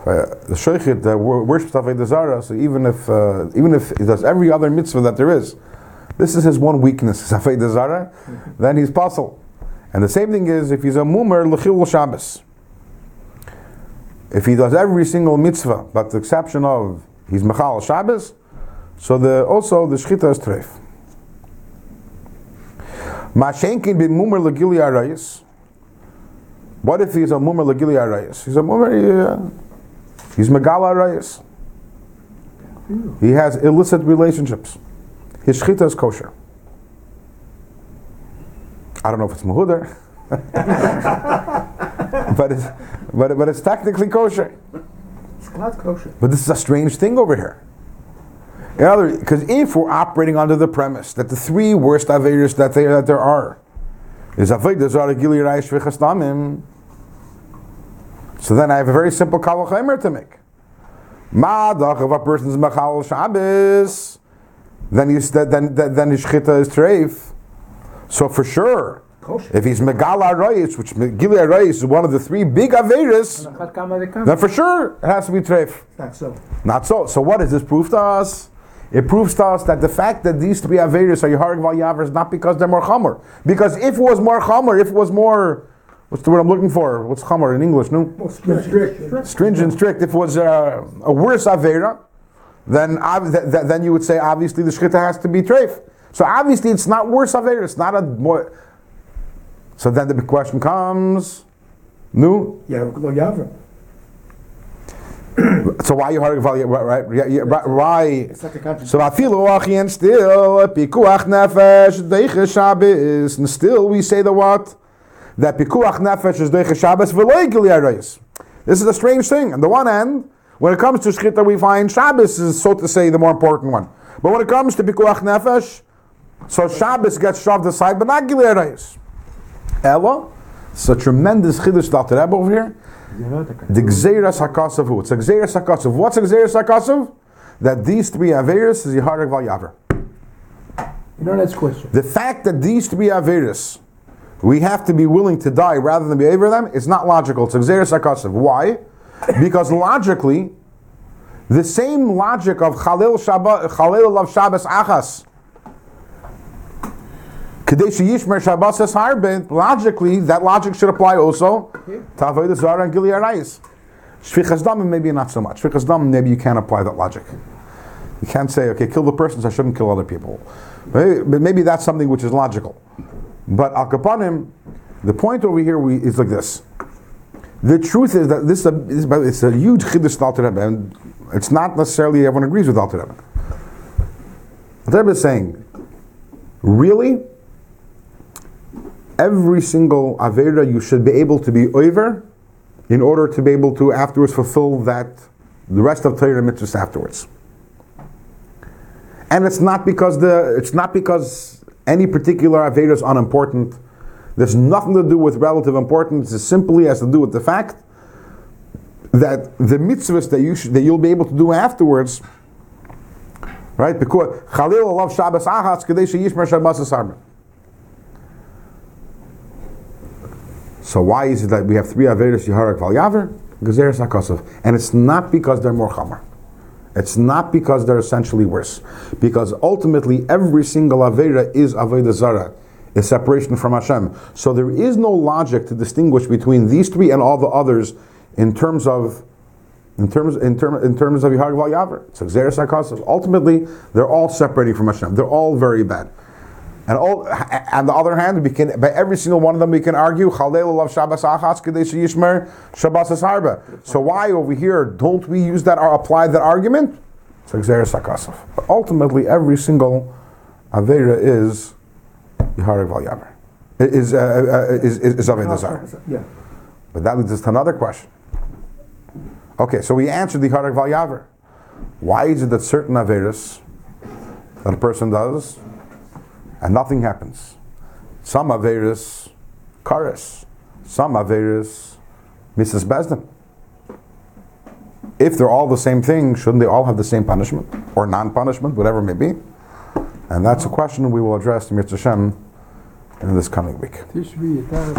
Uh, the sheikhit uh, wor- worships Avodah so even if uh, even if he does every other mitzvah that there is, this is his one weakness, is Avodah then he's puzzled. And the same thing is if he's a mumer l'chil Shabbos. If he does every single mitzvah, but the exception of he's mechal Shabbos, so the also the shchita is treif. Mashenkin bin mumer l'gili arayis. What if he's a mumer l'gili arayis? He's a mumer. Uh, He's Megala Reyes. He has illicit relationships. His shchita is kosher. I don't know if it's Mahuder, (laughs) but, it's, but, but it's technically kosher. It's not kosher. But this is a strange thing over here. In other because if we're operating under the premise that the three worst averas that there, that there are is avodah zara gili raish v'chastamim, so then I have a very simple kavachemer to make. Ma'adach of a person's machal Shabbos, then he's then then, then his shchita is treif. So for sure, Kosher. if he's megala rayis, which gili rayis is one of the three big averas, Achad kama dekama. then for sure it has to be treif. Not so. Not so. So what is this proof to us? It proves to us that the fact that these three Averis are Yehareg Valyavar is not because they're more Chomer. Because if it was more Chomer, if it was more, what's the word I'm looking for? What's Chomer in English, no? More strict. Stringent, strict. If it was uh, a worse Avera, then, ob- th- th- then you would say obviously the Shchita has to be Treif. So obviously it's not worse Avera, it's not a more. So then the big question comes, no? Yeah. So why you Yaver, right? right? Yeah, right- Why? It's not the contradiction. So afilu achien still pikuach nefesh deiche Shabbos, and still we say the what? That pikuach nefesh is deiche Shabbos v'loy. This is a strange thing. On the one hand, when it comes to shchita, we find Shabbos is so to say the more important one. But when it comes to pikuach nefesh, so Shabbos gets shoved aside, but not arayis. Ella, it's a tremendous chiddush Dr. Rebbe over here, The Gzeras HaKasav who? It's a Gzeras HaKasav. What's a Gzeras HaKasav? That these three Averis is Yiharek Val Yaver. You know, next question. The fact that these three Averis, we have to be willing to die rather than be over them, is not logical. It's a Gzeras HaKasav. Why? Because logically, the same logic of Chalil Shabbat, Chalil of Shabbos Achas, Kadesh Yishmer Shabbos Es Harbin, logically, that logic should apply also to Avodah Zarah and Gilead Arayis. Shvichas maybe not so much. Shvichas Dam, maybe you can't apply that logic. You can't say, okay, kill the person, so I shouldn't kill other people. But maybe that's something which is logical. But Al Kapanim, the point over here we, is like this. The truth is that this is a, it's a huge chiddush to Alter and it's not necessarily everyone agrees with Alter Rebbe. Alter Rebbe is saying, really, every single avera you should be able to be over in order to be able to afterwards fulfill that the rest of Torah mitzvahs afterwards. And it's not because the it's not because any particular avera is unimportant. There's nothing to do with relative importance. It simply has to do with the fact that the mitzvahs that you that you'll be able to do afterwards, right? Because Chalil love Shabbos Achas Kadesh Yishmer Shabbos Asarba. So why is it that we have three averos Yeharak Val Yaver, Gezeres Hakosov, and it's not because they're more chamar. It's not because they're essentially worse, because ultimately every single avera is aveda zara, is separation from Hashem. So there is no logic to distinguish between these three and all the others in terms of. In terms, in, term, in terms of Yihar Val Yaver, HaKosov. Ultimately, they're all separating from Hashem. They're all very bad. And all, on the other hand, we can by every single one of them we can argue Chalel love Shabbos Achas Kadesh Yishmer Shabbos Harba. So why over here don't we use that or apply that argument? It's Xeris. But ultimately, every single avera is Val Yaver. Is uh, uh, is is, is Zarah. Yeah. But that leads us to another question. Okay, so we answered the Yiharek Val Yaver. Why is it that certain averas that a person does and nothing happens. Some Averis, Karis. Some Averis, Misas Besdin. If they're all the same thing, shouldn't they all have the same punishment? Or non punishment, whatever it may be? And that's a question we will address to Mitzvah Hashem in this coming week.